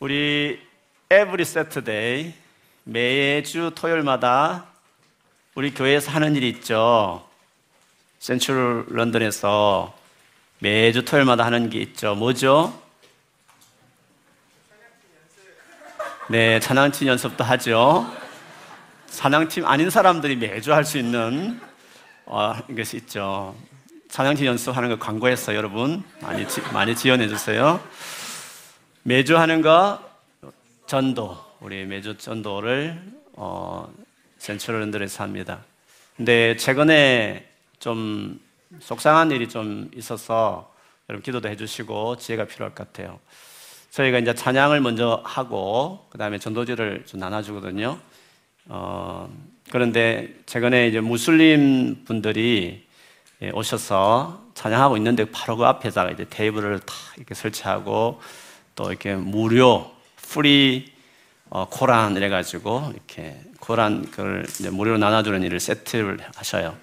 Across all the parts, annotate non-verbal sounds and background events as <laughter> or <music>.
우리 every Saturday 매주 토요일마다 우리 교회에서 하는 일이 있죠. 센츄럴 런던에서 매주 토요일마다 하는 게 있죠. 뭐죠? 네, 찬양팀 연습도 하죠. 찬양팀 아닌 사람들이 매주 할 수 있는 어, 것이 있죠. 찬양팀 연습하는 거 광고했어요, 여러분. 많이, 지, 많이 지원해 주세요. 매주 하는 거 전도, 우리 매주 전도를 어, 센츄럴런들에서 합니다. 근데 최근에 좀 속상한 일이 좀 있어서 여러분 기도도 해주시고 지혜가 필요할 것 같아요. 저희가 이제 찬양을 먼저 하고 그 다음에 전도지를 좀 나눠주거든요. 어, 그런데 최근에 이제 무슬림 분들이 예, 오셔서 찬양하고 있는데 바로 그 앞에다가 이제 테이블을 다 이렇게 설치하고 또 이렇게 무료 free 어, 코란 이래 가지고 이렇게 코란 그걸 무료로 나눠주는 일을 세트를 하셔요.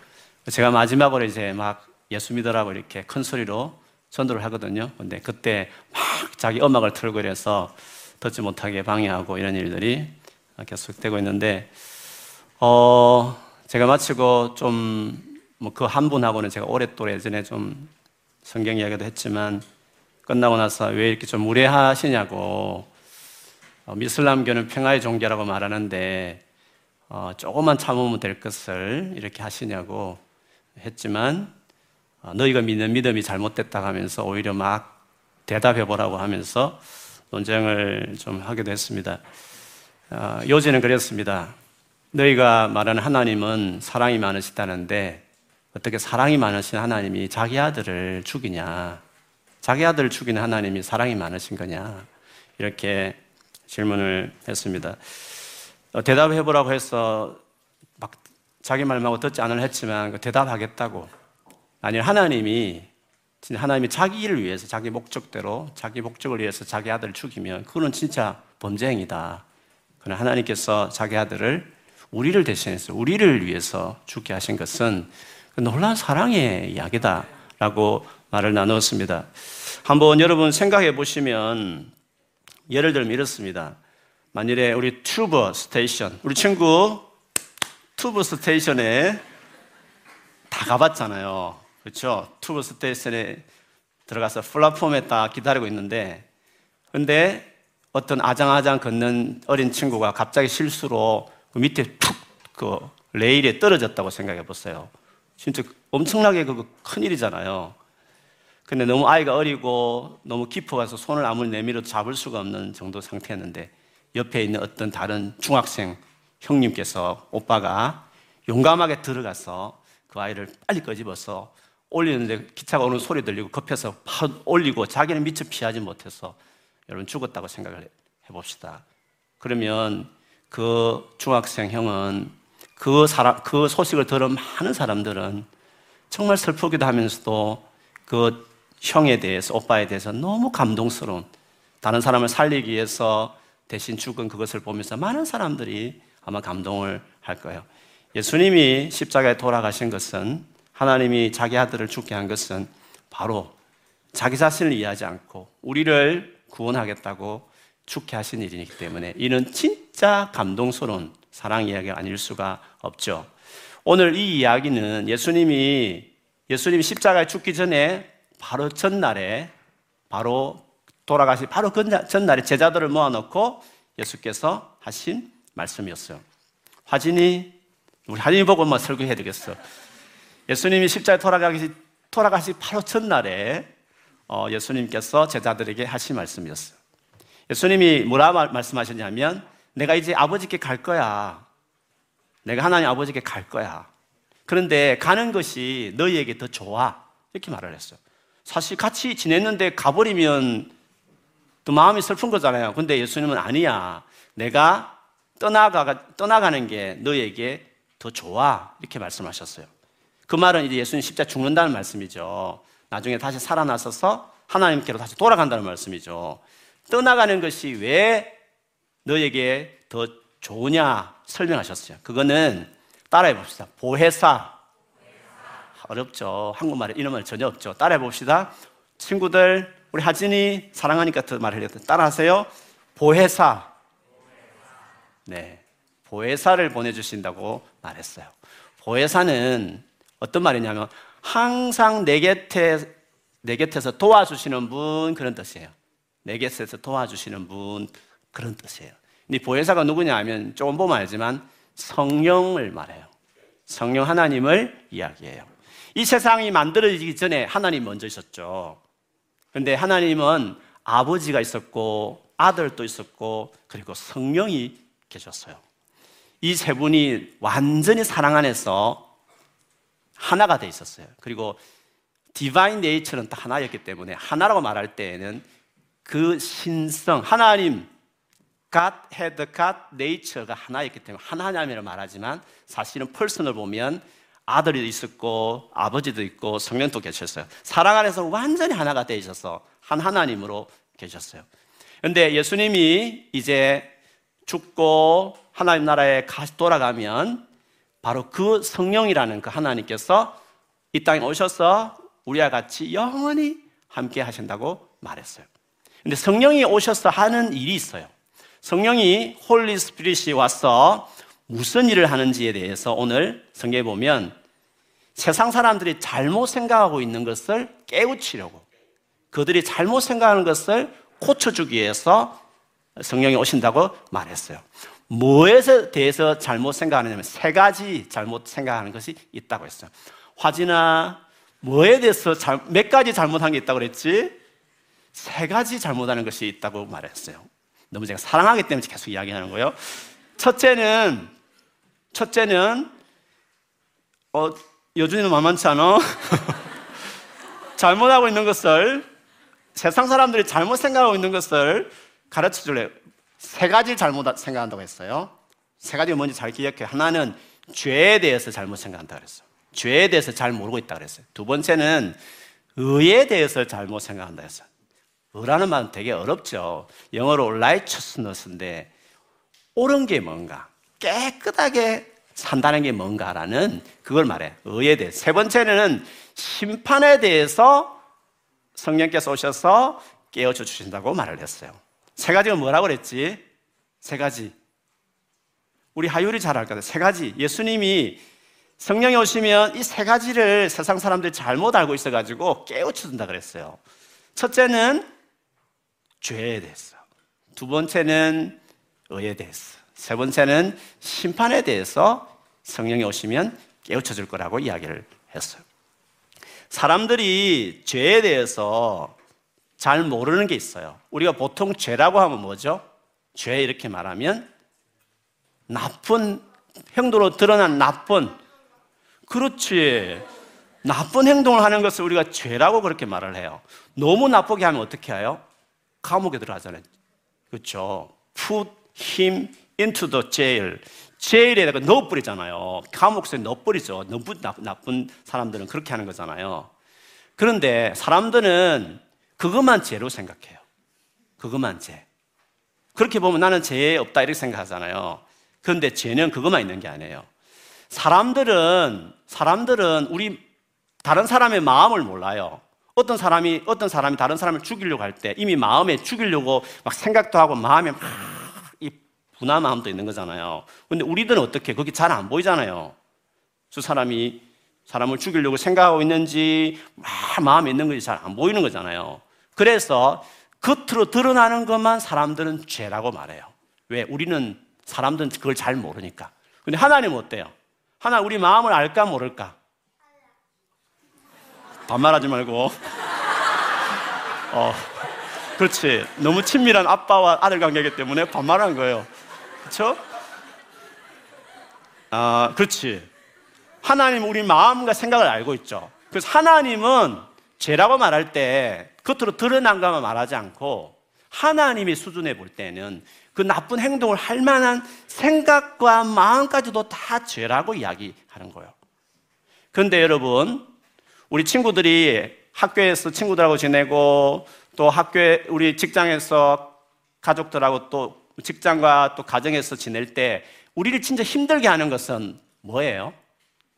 제가 마지막으로 이제 막 예수 믿으라고 이렇게 큰 소리로 전도를 하거든요. 근데 그때 막 자기 음악을 틀고 이래서 듣지 못하게 방해하고 이런 일들이 계속되고 있는데, 어, 제가 마치고 좀, 뭐 그 한 분하고는 제가 오랫동안 예전에 좀 성경 이야기도 했지만, 끝나고 나서 왜 이렇게 좀 무례하시냐고, 어, 미슬람교는 평화의 종교라고 말하는데, 어, 조금만 참으면 될 것을 이렇게 하시냐고 했지만, 어, 너희가 믿는 믿음이 잘못됐다 하면서 오히려 막 대답해 보라고 하면서 논쟁을 좀 하기도 했습니다. 어, 요지는 그랬습니다. 너희가 말하는 하나님은 사랑이 많으시다는데 어떻게 사랑이 많으신 하나님이 자기 아들을 죽이냐? 자기 아들을 죽이는 하나님이 사랑이 많으신 거냐? 이렇게 질문을 했습니다. 어, 대답해 보라고 해서 막 자기 말만 듣지 않으려 했지만 그 대답하겠다고 아니 하나님이 진짜 하나님이 자기 일을 위해서 자기 목적대로 자기 목적을 위해서 자기 아들을 죽이면 그거는 진짜 범죄 행위다. 그러나 하나님께서 자기 아들을 우리를 대신해서 우리를 위해서 죽게 하신 것은 그 놀라운 사랑의 이야기다라고 말을 나누었습니다. 한번 여러분 생각해 보시면 예를 들면 이렇습니다. 만일에 우리 tube station, 우리 친구 tube station에 다 가봤잖아요. 그렇죠? tube station에 들어가서 플랫폼에 딱 기다리고 있는데 근데 어떤 아장아장 걷는 어린 친구가 갑자기 실수로 그 밑에 툭 그 레일에 떨어졌다고 생각해 보세요. 진짜 엄청나게 그 큰일이잖아요. 근데 너무 아이가 어리고 너무 깊어가서 손을 아무리 내밀어도 잡을 수가 없는 정도 상태였는데 옆에 있는 어떤 다른 중학생 형님께서 오빠가 용감하게 들어가서 그 아이를 빨리 꺼집어서 올리는데 기차가 오는 소리 들리고 급해서 팍 올리고 자기는 미처 피하지 못해서 여러분 죽었다고 생각을 해봅시다. 그러면 그 중학생 형은 그 사람, 그 소식을 들은 많은 사람들은 정말 슬프기도 하면서도 그 형에 대해서, 오빠에 대해서 너무 감동스러운 다른 사람을 살리기 위해서 대신 죽은 그것을 보면서 많은 사람들이 아마 감동을 할 거예요. 예수님이 십자가에 돌아가신 것은 하나님이 자기 아들을 죽게 한 것은 바로 자기 자신을 이해하지 않고 우리를 구원하겠다고 죽게 하신 일이기 때문에 이는 진짜 감동스러운 사랑 이야기가 아닐 수가 없죠. 오늘 이 이야기는 예수님이 예수님이 십자가에 죽기 전에 바로 전날에 바로 돌아가시 바로 그 전날에 제자들을 모아놓고 예수께서 하신 말씀이었어요. 화진이 우리 화진이 보고 뭐 설교해야 되겠어. 예수님이 십자에 돌아가시, 돌아가시 바로 첫날에 어, 예수님께서 제자들에게 하신 말씀이었어요. 예수님이 뭐라 말씀하셨냐면 내가 이제 아버지께 갈 거야. 내가 하나님 아버지께 갈 거야. 그런데 가는 것이 너희에게 더 좋아. 이렇게 말을 했어요. 사실 같이 지냈는데 가버리면 또 마음이 슬픈 거잖아요. 근데 예수님은 아니야. 내가 떠나가, 떠나가는 게 너희에게 더 좋아. 이렇게 말씀하셨어요. 그 말은 이제 예수님 십자 죽는다는 말씀이죠. 나중에 다시 살아나서서 하나님께로 다시 돌아간다는 말씀이죠. 떠나가는 것이 왜 너에게 더 좋으냐 설명하셨어요. 그거는 따라해 봅시다. 보혜사. 어렵죠. 한국말에 이런 말 전혀 없죠. 따라해 봅시다. 친구들, 우리 하진이 사랑하니까 더 말하려고 따라하세요. 보혜사. 네. 보혜사를 보내주신다고 말했어요. 보혜사는 어떤 말이냐면 항상 내 곁에, 내 곁에서 도와주시는 분 그런 뜻이에요. 내 곁에서 도와주시는 분 그런 뜻이에요. 근데 보혜사가 누구냐 하면 조금 보면 알지만 성령을 말해요. 성령 하나님을 이야기해요. 이 세상이 만들어지기 전에 하나님 먼저 있었죠. 그런데 하나님은 아버지가 있었고 아들도 있었고 그리고 성령이 계셨어요. 이 세 분이 완전히 사랑 안에서 하나가 돼 있었어요. 그리고 디바인 네이처는 또 하나였기 때문에 하나라고 말할 때에는 그 신성 하나님 God had God nature가 하나였기 때문에 하나님이라고 말하지만 사실은 펄슨을 보면 아들이 있었고 아버지도 있고 성령도 계셨어요. 사랑 안에서 완전히 하나가 있어서 한 하나님으로 계셨어요. 그런데 예수님이 이제 죽고 하나님 나라에 돌아가면 바로 그 성령이라는 그 하나님께서 이 땅에 오셔서 우리와 같이 영원히 함께 하신다고 말했어요. 근데 성령이 오셔서 하는 일이 있어요. 성령이 Holy Spirit이 와서 무슨 일을 하는지에 대해서 오늘 성경에 보면 세상 사람들이 잘못 생각하고 있는 것을 깨우치려고 그들이 잘못 생각하는 것을 고쳐주기 위해서 성령이 오신다고 말했어요. 뭐에 대해서 잘못 생각하느냐면 세 가지 잘못 생각하는 것이 있다고 했어요. 화지나 뭐에 대해서 잘, 몇 가지 잘못한 게 있다고 그랬지? 세 가지 잘못하는 것이 있다고 말했어요. 너무 제가 사랑하기 때문에 계속 이야기하는 거예요. 첫째는 첫째는 어 여준이는 만만치 않아. <laughs> 잘못하고 있는 것을 세상 사람들이 잘못 생각하고 있는 것을 가르쳐 줄래요. 세 가지 잘못 생각한다고 했어요. 세 가지가 뭔지 잘 기억해. 하나는 죄에 대해서 잘못 생각한다 그랬어요. 죄에 대해서 잘 모르고 있다 그랬어요. 두 번째는 의에 대해서 잘못 생각한다 했어요. 의라는 말은 되게 어렵죠. 영어로 righteousness인데 옳은 게 뭔가, 깨끗하게 산다는 게 뭔가라는 그걸 말해. 의에 대해. 세 번째는 심판에 대해서 성령께서 오셔서 깨워줘 주신다고 말을 했어요. 세 가지가 뭐라고 그랬지? 세 가지. 우리 하율이 잘 알 거다. 세 가지. 예수님이 성령이 오시면 이 세 가지를 세상 사람들이 잘못 알고 있어가지고 깨우쳐 준다 그랬어요. 첫째는 죄에 대해서. 두 번째는 의에 대해서. 세 번째는 심판에 대해서 성령이 오시면 깨우쳐 줄 거라고 이야기를 했어요. 사람들이 죄에 대해서 잘 모르는 게 있어요. 우리가 보통 죄라고 하면 뭐죠? 죄 이렇게 말하면 나쁜 행동으로 드러난 나쁜 그렇지. 나쁜 행동을 하는 것을 우리가 죄라고 그렇게 말을 해요. 너무 나쁘게 하면 어떻게 해요? 감옥에 들어가잖아요. 그렇죠. Put him into the jail. 제일에다가 넣어버리잖아요. 감옥에 넣어버리죠. 너무 나쁜 사람들은 그렇게 하는 거잖아요. 그런데 사람들은 그것만 죄로 생각해요. 그것만 죄. 그렇게 보면 나는 죄 없다 이렇게 생각하잖아요. 그런데 죄는 그것만 있는 게 아니에요. 사람들은, 사람들은 우리 다른 사람의 마음을 몰라요. 어떤 사람이 어떤 사람이 다른 사람을 죽이려고 할 때 이미 마음에 죽이려고 막 생각도 하고 마음에 막이 분한 마음도 있는 거잖아요. 근데 우리들은 어떻게 그게 잘안 보이잖아요. 저 사람이 사람을 죽이려고 생각하고 있는지 막 마음에 있는 것이 잘 안 보이는 거잖아요. 그래서 겉으로 드러나는 것만 사람들은 죄라고 말해요. 왜? 우리는 사람들은 그걸 잘 모르니까. 근데 하나님은 어때요? 하나 우리 마음을 알까 모를까? 반말하지 말고. 어, 그렇지. 너무 친밀한 아빠와 아들 관계이기 때문에 반말한 거예요. 그렇죠? 아, 그렇지. 하나님 우리 마음과 생각을 알고 있죠. 그래서 하나님은 죄라고 말할 때 겉으로 드러난 것만 말하지 않고 하나님의 수준에 볼 때는 그 나쁜 행동을 할 만한 생각과 마음까지도 다 죄라고 이야기하는 거예요. 그런데 여러분, 우리 친구들이 학교에서 친구들하고 지내고 또 학교에 우리 직장에서 가족들하고 또 직장과 또 가정에서 지낼 때 우리를 진짜 힘들게 하는 것은 뭐예요?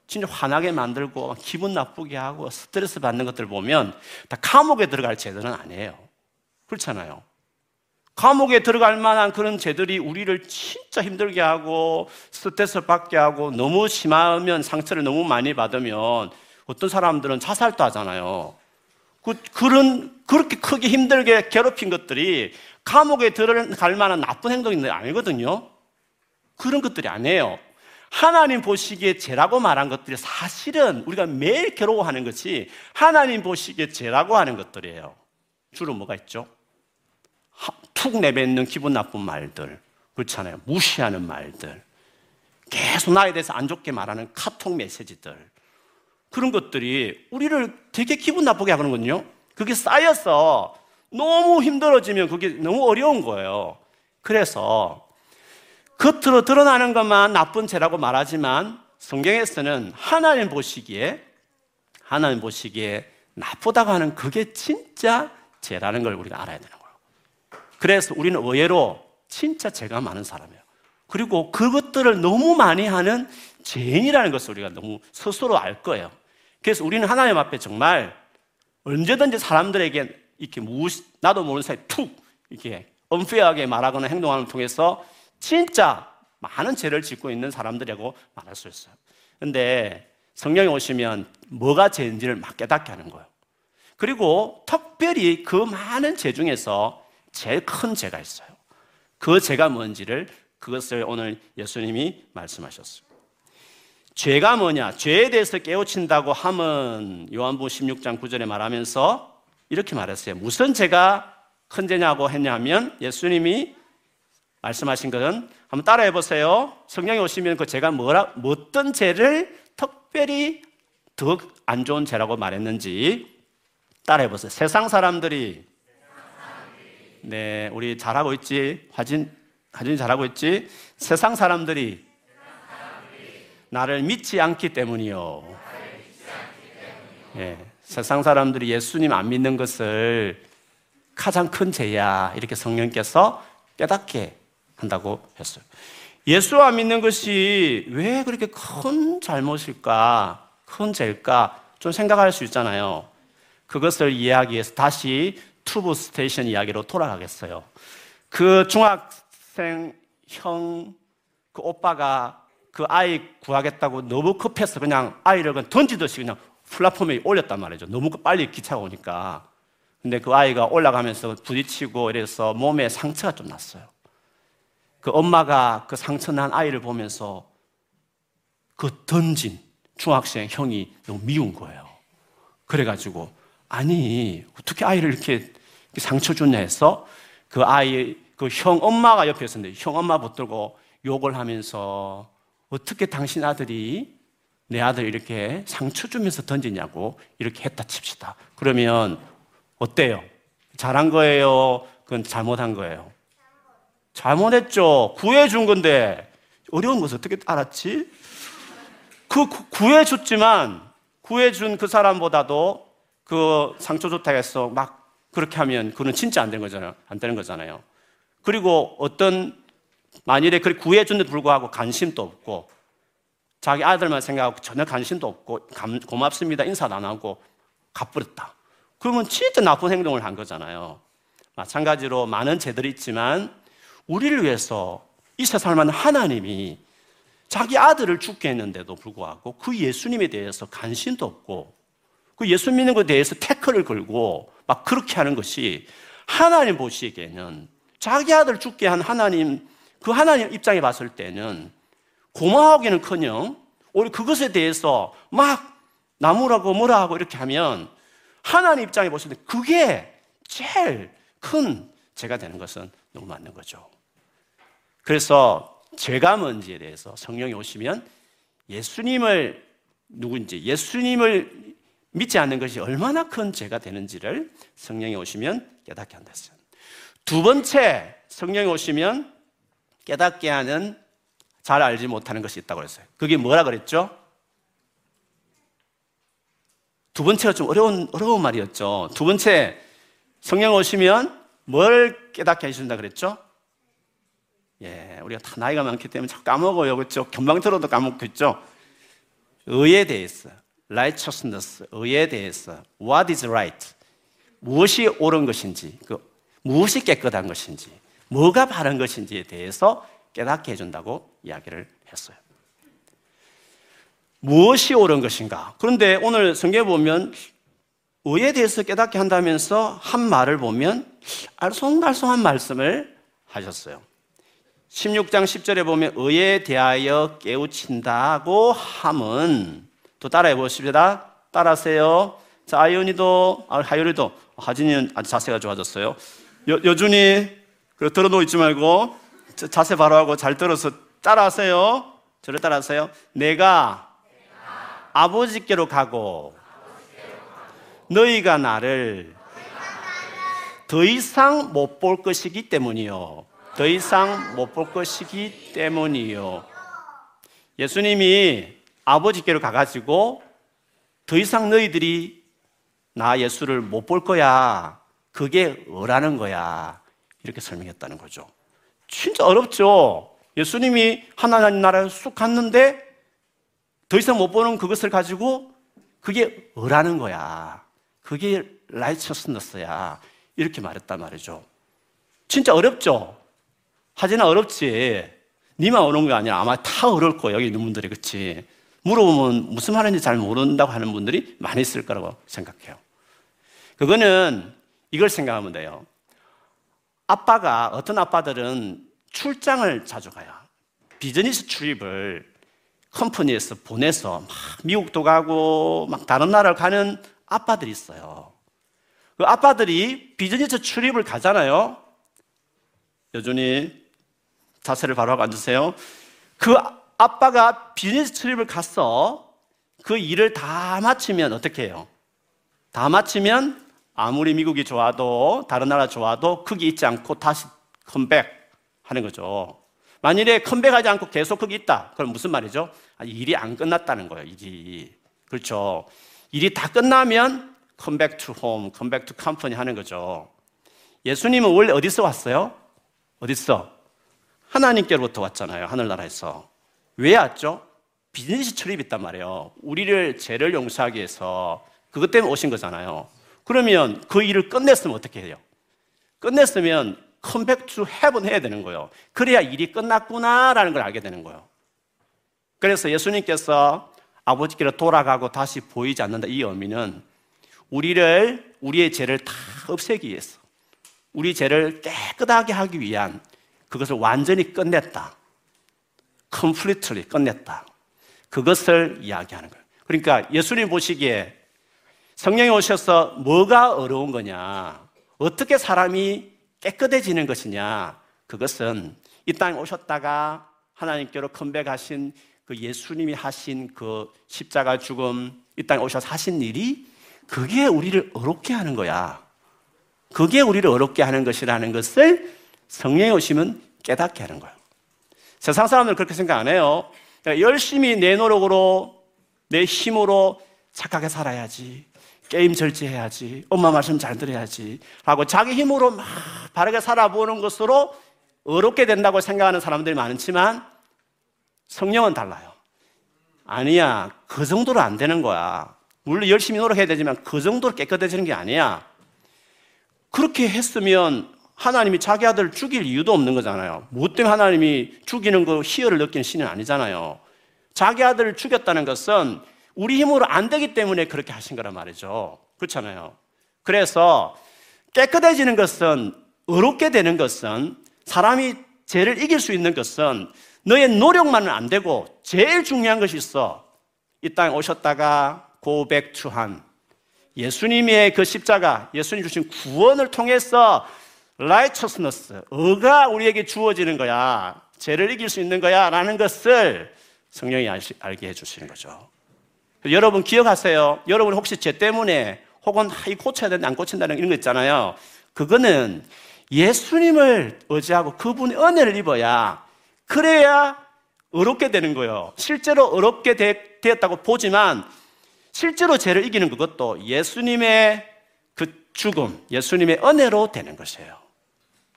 진짜 화나게 만들고 기분 나쁘게 하고 스트레스 받는 것들 보면 다 감옥에 들어갈 죄들은 아니에요. 그렇잖아요. 감옥에 들어갈 만한 그런 죄들이 우리를 진짜 힘들게 하고 스트레스 받게 하고 너무 심하면 상처를 너무 많이 받으면 어떤 사람들은 자살도 하잖아요. 그, 그런, 그렇게 크게 힘들게 괴롭힌 것들이 감옥에 들어갈 만한 나쁜 행동이 아니거든요. 그런 것들이 아니에요. 하나님 보시기에 죄라고 말한 것들이 사실은 우리가 매일 괴로워하는 것이 하나님 보시기에 죄라고 하는 것들이에요. 주로 뭐가 있죠? 툭 내뱉는 기분 나쁜 말들, 그렇잖아요. 무시하는 말들, 계속 나에 대해서 안 좋게 말하는 카톡 메시지들, 그런 것들이 우리를 되게 기분 나쁘게 하거든요. 그게 쌓여서 너무 힘들어지면 그게 너무 어려운 거예요. 그래서 겉으로 드러나는 것만 나쁜 죄라고 말하지만 성경에서는 하나님 보시기에 하나님 보시기에 나쁘다고 하는 그게 진짜 죄라는 걸 우리가 알아야 되는 거예요. 그래서 우리는 의외로 진짜 죄가 많은 사람이에요. 그리고 그것들을 너무 많이 하는 죄인이라는 것을 우리가 너무 스스로 알 거예요. 그래서 우리는 하나님 앞에 정말 언제든지 사람들에게 이렇게 무시, 나도 모르는 사이 툭 이렇게 은폐하게 말하거나 행동하는 통해서 진짜 많은 죄를 짓고 있는 사람들이라고 말할 수 있어요. 근데 성령이 오시면 뭐가 죄인지를 막 깨닫게 하는 거예요. 그리고 특별히 그 많은 죄 중에서 제일 큰 죄가 있어요. 그 죄가 뭔지를 그것을 오늘 예수님이 말씀하셨어요. 죄가 뭐냐? 죄에 대해서 깨우친다고 함은 요한복음 16장 9절에 말하면서 이렇게 말했어요. 무슨 죄가 큰 죄냐고 했냐면 예수님이 말씀하신 것은 한번 따라해 보세요. 성령이 오시면 그 죄가 뭐라 어떤 죄를 특별히 더안 좋은 죄라고 말했는지 따라해 보세요. 세상 사람들이 네, 우리 잘하고 있지? 화진 화진 잘하고 있지? 세상 사람들이 나를 믿지 않기 때문이요. 예, 세상 사람들이 예수님 안 믿는 것을 가장 큰 죄야 이렇게 성령께서 깨닫게 한다고 했어요. 예수 안 믿는 것이 왜 그렇게 큰 잘못일까, 큰 죄일까 좀 생각할 수 있잖아요. 그것을 이해하기 위해서 다시 tube station 이야기로 돌아가겠어요. 그 중학생 형, 그 오빠가 그 아이 구하겠다고 너무 급해서 그냥 아이를 던지듯이 그냥 플랫폼에 올렸단 말이죠. 너무 빨리 기차가 오니까. 근데 그 아이가 올라가면서 부딪히고 이래서 몸에 상처가 좀 났어요. 그 엄마가 그 상처 난 아이를 보면서 그 던진 중학생 형이 너무 미운 거예요. 그래가지고, 아니, 어떻게 아이를 이렇게 상처 줬냐 해서 그 아이, 그 형 엄마가 옆에 있었는데 형 엄마 붙들고 욕을 하면서 어떻게 당신 아들이 내 아들 이렇게 상처 주면서 던지냐고 이렇게 했다 칩시다. 그러면 어때요? 잘한 거예요? 그건 잘못한 거예요? 잘못했죠. 구해준 건데 어려운 것을 어떻게 알았지? 그 구해줬지만 구해준 그 사람보다도 그 상처 좋다 해서 막 그렇게 하면 그는 진짜 안 되는 거잖아요. 안 되는 거잖아요. 그리고 어떤 만일에 그렇게 구해준데도 불구하고 관심도 없고 자기 아들만 생각하고 전혀 관심도 없고 감, 고맙습니다 인사도 안 하고 갚버렸다. 그러면 진짜 나쁜 행동을 한 거잖아요. 마찬가지로 많은 죄들이 있지만 우리를 위해서 이 세상을 하나님이 자기 아들을 죽게 했는데도 불구하고 그 예수님에 대해서 관심도 없고 그 예수 믿는 것에 대해서 태클을 걸고 막 그렇게 하는 것이 하나님 보시기에는 자기 아들 죽게 한 하나님 그 하나님 입장에 봤을 때는 고마워하기는 커녕 오히려 그것에 대해서 막 나무라고 뭐라 하고 이렇게 하면 하나님 입장에 보실 때 그게 제일 큰 죄가 되는 것은 너무 맞는 거죠. 그래서 죄가 뭔지에 대해서 성령이 오시면 예수님을 누군지 예수님을 믿지 않는 것이 얼마나 큰 죄가 되는지를 성령이 오시면 깨닫게 한다. 두 번째 성령이 오시면 깨닫게 하는 잘 알지 못하는 것이 있다고 그랬어요. 그게 뭐라 그랬죠? 두 번째가 좀 어려운, 어려운 말이었죠. 두 번째, 성령 오시면 뭘 깨닫게 해주신다 그랬죠? 예, 우리가 다 나이가 많기 때문에 자꾸 까먹어요. 그렇죠? 금방 들어도 까먹고 있죠? 의에 대해서, righteousness, 의에 대해서, what is right, 무엇이 옳은 것인지, 그 무엇이 깨끗한 것인지, 뭐가 바른 것인지에 대해서 깨닫게 해준다고 이야기를 했어요. 무엇이 옳은 것인가? 그런데 오늘 성경에 보면 의에 대해서 깨닫게 한다면서 한 말을 보면 알쏭달쏭한 말씀을 하셨어요. 16장 10절에 보면 의에 대하여 깨우친다고 함은 또 따라해 보십시다. 따라하세요. 자, 아이언이도, 아, 하율이도, 하진이는 아주 자세가 좋아졌어요. 여, 여준이, 그 들어놓 있지 말고, 자세 바로 하고 잘 들어서 따라하세요. 저를 따라하세요. 내가, 내가 아버지께로 가고, 너희가 나를 더 이상 못 볼 것이기 때문이요. 더 이상 못 볼 것이기 때문이요. 예수님이 아버지께로 가가지고 더 이상 너희들이 나 예수를 못 볼 거야. 그게 어라는 거야. 이렇게 설명했다는 거죠. 진짜 어렵죠? 예수님이 하나님 나라에 쑥 갔는데 더 이상 못 보는 그것을 가지고 그게 어라는 거야. 그게 라이처스너스야. 이렇게 말했단 말이죠. 진짜 어렵죠? 하지는 어렵지. 니만 어려운 게 아니라 아마 다 어려울 거예요. 여기 있는 분들이. 그치? 물어보면 무슨 말인지 잘 모른다고 하는 분들이 많이 있을 거라고 생각해요. 그거는 이걸 생각하면 돼요. 아빠가, 어떤 아빠들은 출장을 자주 가요. 비즈니스 출입을 컴퍼니에서 보내서 막 미국도 가고 막 다른 나라를 가는 아빠들이 있어요. 그 아빠들이 비즈니스 출입을 가잖아요. 여전히 자세를 바로 하고 앉으세요. 그 아빠가 비즈니스 출입을 갔어. 그 일을 다 마치면 어떻게 해요? 다 마치면 아무리 미국이 좋아도 다른 나라 좋아도 거기 있지 않고 다시 컴백 하는 거죠. 만일에 컴백하지 않고 계속 거기 있다. 그럼 무슨 말이죠? 일이 안 끝났다는 거예요. 일이. 그렇죠. 일이 다 끝나면 come back to home, come back to company 하는 거죠. 예수님은 원래 어디서 왔어요? 어디서? 하나님께로부터 왔잖아요. 하늘나라에서. 왜 왔죠? business trip이 있단 말이에요. 우리를 죄를 용서하기 위해서 그것 때문에 오신 거잖아요. 그러면 그 일을 끝냈으면 어떻게 해요? 끝냈으면 come back to heaven 해야 되는 거예요. 그래야 일이 끝났구나라는 걸 알게 되는 거예요. 그래서 예수님께서 아버지께로 돌아가고 다시 보이지 않는다. 이 의미는 우리를, 우리의 죄를 다 없애기 위해서, 우리 죄를 깨끗하게 하기 위한 그것을 완전히 끝냈다. completely 끝냈다. 그것을 이야기하는 거예요. 그러니까 예수님 보시기에 성령이 오셔서 뭐가 어려운 거냐? 어떻게 사람이 깨끗해지는 것이냐? 그것은 이 땅에 오셨다가 하나님께로 컴백하신 그 예수님이 하신 그 십자가 죽음, 이 땅에 오셔서 하신 일이 그게 우리를 어렵게 하는 거야. 그게 우리를 어렵게 하는 것이라는 것을 성령이 오시면 깨닫게 하는 거예요. 세상 사람들 그렇게 생각 안 해요. 열심히 내 노력으로, 내 힘으로 착하게 살아야지. 게임 절제해야지. 엄마 말씀 잘 들어야지. 하고 자기 힘으로 막 바르게 살아보는 것으로 어렵게 된다고 생각하는 사람들이 많지만 성령은 달라요. 아니야. 그 정도로 안 되는 거야. 물론 열심히 노력해야 되지만 그 정도로 깨끗해지는 게 아니야. 그렇게 했으면 하나님이 자기 아들을 죽일 이유도 없는 거잖아요. 무엇 때문에 하나님이 죽이는 거 희열을 느끼는 신은 아니잖아요. 자기 아들을 죽였다는 것은 우리 힘으로 안 되기 때문에 그렇게 하신 거란 말이죠. 그렇잖아요. 그래서 깨끗해지는 것은 어렵게 되는 것은 사람이 죄를 이길 수 있는 것은 너의 노력만은 안 되고 제일 중요한 것이 있어. 이 땅에 오셨다가 고백투한 예수님의 그 십자가, 예수님 주신 구원을 통해서 righteousness, 의가 우리에게 주어지는 거야. 죄를 이길 수 있는 거야. 라는 것을 성령이 알게 해주시는 거죠. 여러분 기억하세요. 여러분 혹시 죄 때문에 혹은 이 고쳐야 되는데 안 고친다는 이런 거 있잖아요. 그거는 예수님을 의지하고 그분의 은혜를 입어야 그래야 어렵게 되는 거예요. 실제로 어렵게 되, 었다고 보지만 실제로 죄를 이기는 그것도 예수님의 그 죽음, 예수님의 은혜로 되는 것이에요.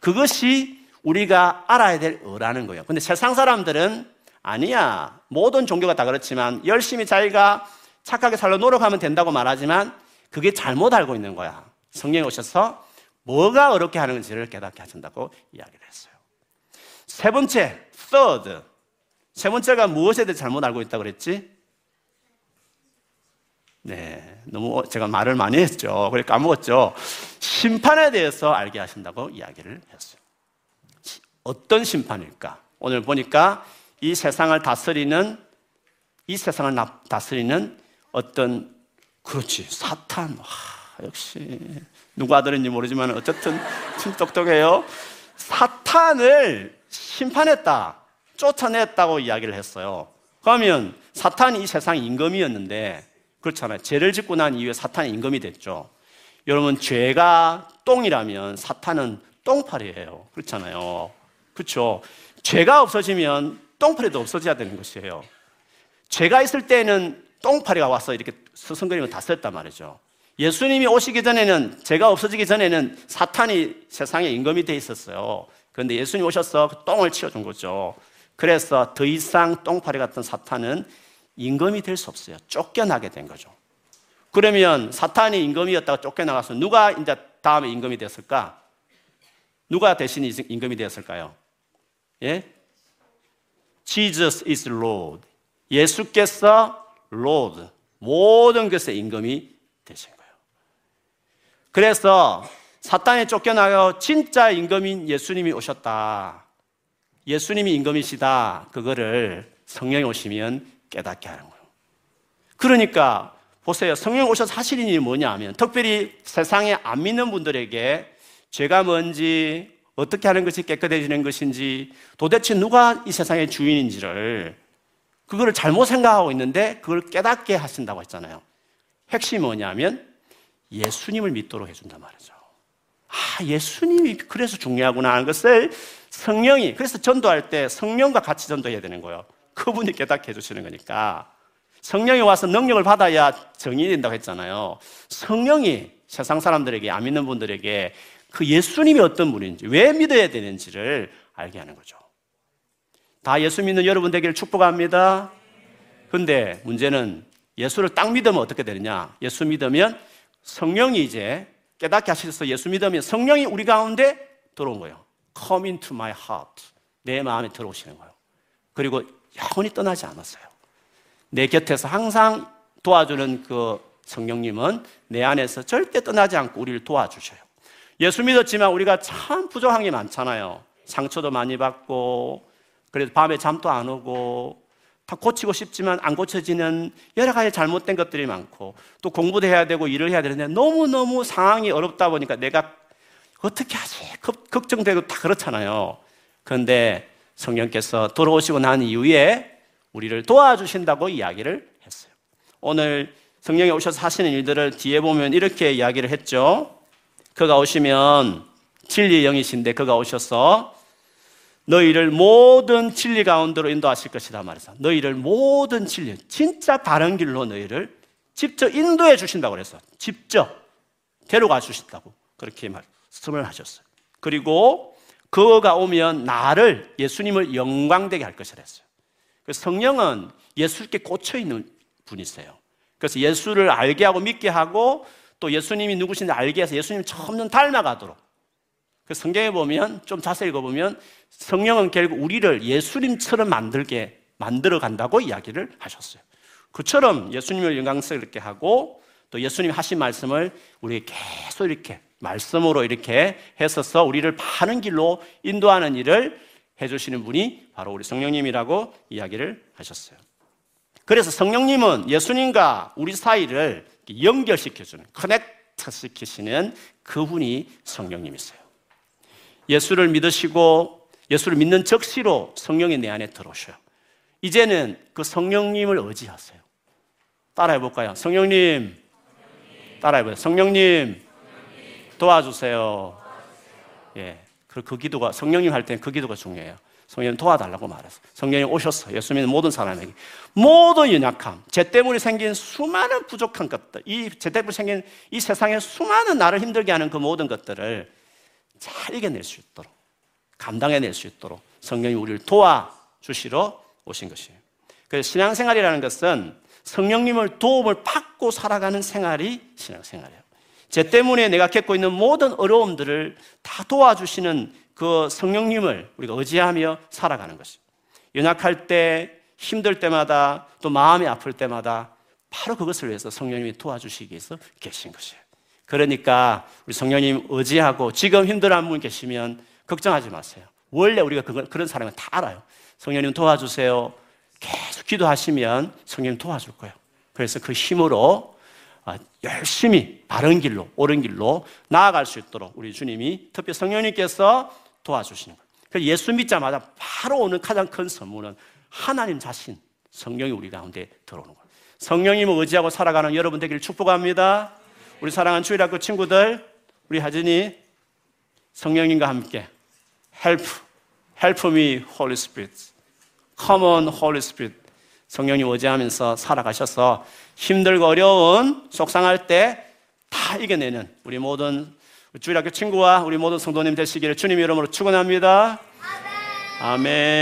그것이 우리가 알아야 될 의라는 거예요. 근데 세상 사람들은 아니야. 모든 종교가 다 그렇지만 열심히 자기가 착하게 살려 노력하면 된다고 말하지만 그게 잘못 알고 있는 거야. 성령이 오셔서 뭐가 어렵게 하는지를 깨닫게 하신다고 이야기를 했어요. 세 번째, third. 세 번째가 무엇에 대해 잘못 알고 있다고 그랬지? 네, 너무 제가 말을 많이 했죠. 그래 까먹었죠. 심판에 대해서 알게 하신다고 이야기를 했어요. 어떤 심판일까? 오늘 보니까 이 세상을 다스리는 이 세상을 다스리는 어떤 그렇지 사탄 와, 역시 누가 들은지 모르지만 어쨌든 참 똑똑해요. 사탄을 심판했다, 쫓아냈다고 이야기를 했어요. 그러면 사탄이 이 세상 임금이었는데 그렇잖아요. 죄를 짓고 난 이후에 사탄이 임금이 됐죠. 여러분 죄가 똥이라면 사탄은 똥파리예요. 그렇잖아요. 그렇죠. 죄가 없어지면 똥파리도 없어져야 되는 것이에요. 죄가 있을 때는 똥파리가 와서 이렇게 서성거리면 다 썼단 말이죠. 예수님이 오시기 전에는 죄가 없어지기 전에는 사탄이 세상에 임금이 돼 있었어요. 그런데 예수님 오셔서 그 똥을 치워준 거죠. 그래서 더 이상 똥파리 같은 사탄은 임금이 될 수 없어요. 쫓겨나게 된 거죠. 그러면 사탄이 임금이었다가 쫓겨나가서 누가 이제 다음에 임금이 됐을까? 누가 대신 임금이 되었을까요? 예? Jesus is Lord. 예수께서 Lord. 모든 것의 임금이 되신 거예요. 그래서 사탄이 쫓겨나고 진짜 임금인 예수님이 오셨다. 예수님이 임금이시다. 그거를 성령이 오시면 깨닫게 하는 거예요. 그러니까 보세요. 성령 오셔서 하시는 일이 뭐냐 하면 특별히 세상에 안 믿는 분들에게 죄가 뭔지 어떻게 하는 것이 깨끗해지는 것인지 도대체 누가 이 세상의 주인인지를 그거를 잘못 생각하고 있는데 그걸 깨닫게 하신다고 했잖아요. 핵심이 뭐냐면 예수님을 믿도록 해준단 말이죠. 아, 예수님이 그래서 중요하구나 하는 것을 성령이, 그래서 전도할 때 성령과 같이 전도해야 되는 거예요. 그분이 깨닫게 해주시는 거니까. 성령이 와서 능력을 받아야 정인이 된다고 했잖아요. 성령이 세상 사람들에게, 안 믿는 분들에게 그 예수님이 어떤 분인지, 왜 믿어야 되는지를 알게 하는 거죠. 다 예수 믿는 여러분 되기를 축복합니다. 근데 문제는 예수를 딱 믿으면 어떻게 되느냐? 예수 믿으면 성령이 이제 깨닫게 하셔서 예수 믿으면 성령이 우리 가운데 들어온 거예요. Come into my heart. 내 마음에 들어오시는 거예요. 그리고 영원히 떠나지 않았어요. 내 곁에서 항상 도와주는 그 성령님은 내 안에서 절대 떠나지 않고 우리를 도와주셔요. 예수 믿었지만 우리가 참 부족한 게 많잖아요. 상처도 많이 받고, 그래서 밤에 잠도 안 오고, 다 고치고 싶지만 안 고쳐지는 여러 가지 잘못된 것들이 많고, 또 공부도 해야 되고 일을 해야 되는데 너무너무 상황이 어렵다 보니까 내가 어떻게 하지? 걱정되고 다 그렇잖아요. 그런데 성령께서 돌아오시고 난 이후에 우리를 도와주신다고 이야기를 했어요. 오늘 성령이 오셔서 하시는 일들을 뒤에 보면 이렇게 이야기를 했죠. 그가 오시면 진리의 영이신데 그가 오셔서 너희를 모든 진리 가운데로 인도하실 것이다 말해서 너희를 모든 진리, 진짜 바른 길로 너희를 직접 인도해 주신다고 그래서 직접 데려가 주신다고 그렇게 말씀을 하셨어요. 그리고 그가 오면 나를 예수님을 영광되게 할 것이라 했어요. 그래서 성령은 예수께 꽂혀 있는 분이세요. 그래서 예수를 알게 하고 믿게 하고 또 예수님이 누구신지 알게 해서 예수님 점점 닮아가도록. 그 성경에 보면 좀 자세히 읽어보면 성령은 결국 우리를 예수님처럼 만들게 만들어 간다고 이야기를 하셨어요. 그처럼 예수님을 영광스럽게 하고 또 예수님 하신 말씀을 우리에게 계속 이렇게 말씀으로 이렇게 했어서 우리를 바른 길로 인도하는 일을 해주시는 분이 바로 우리 성령님이라고 이야기를 하셨어요. 그래서 성령님은 예수님과 우리 사이를 연결시켜주는, 커넥트 시키시는 그분이 성령님이세요. 예수를 믿으시고 예수를 믿는 적시로 성령이 내 안에 들어오셔요. 이제는 그 성령님을 의지하세요. 따라해 볼까요? 성령님. 따라해 보세요. 성령님. 도와주세요. 예. 그, 그 기도가, 성령님 할 때는 그 기도가 중요해요. 성령 도와달라고 말했어. 성령이 오셨어. 예수 믿는 모든 사람에게. 모든 연약함, 죄 때문에 생긴 수많은 부족한 것들, 이죄 때문에 생긴 이 세상에 수많은 나를 힘들게 하는 그 모든 것들을 잘 이겨낼 수 있도록, 감당해낼 수 있도록 성령이 우리를 도와주시러 오신 것이에요. 그래서 신앙생활이라는 것은 성령님을 도움을 받고 살아가는 생활이 신앙생활이에요. 제 때문에 내가 겪고 있는 모든 어려움들을 다 도와주시는 그 성령님을 우리가 의지하며 살아가는 것입니다. 연약할 때, 힘들 때마다, 또 마음이 아플 때마다 바로 그것을 위해서 성령님이 도와주시기 위해서 계신 것이에요. 그러니까 우리 성령님 의지하고 지금 힘들어하는 분 계시면 걱정하지 마세요. 원래 우리가 그건, 그런 사람은 다 알아요. 성령님 도와주세요. 계속 기도하시면 성령님 도와줄 거예요. 그래서 그 힘으로 아, 열심히 바른 길로, 옳은 길로 나아갈 수 있도록 우리 주님이 특히 성령님께서 도와주시는 거예요. 그래서 예수 믿자마자 바로 오는 가장 큰 선물은 하나님 자신, 성령이 우리 가운데 들어오는 거예요. 성령님을 의지하고 살아가는 여러분 되기를 축복합니다. 우리 사랑하는 주일학교 친구들, 우리 하진이 성령님과 함께 help, help me, Holy Spirit. Come on, Holy Spirit. 성령님 의지하면서 살아가셔서 힘들고 어려운 속상할 때 다 이겨내는 우리 모든 주일학교 친구와 우리 모든 성도님 되시기를 주님 이름으로 축원합니다. 아멘.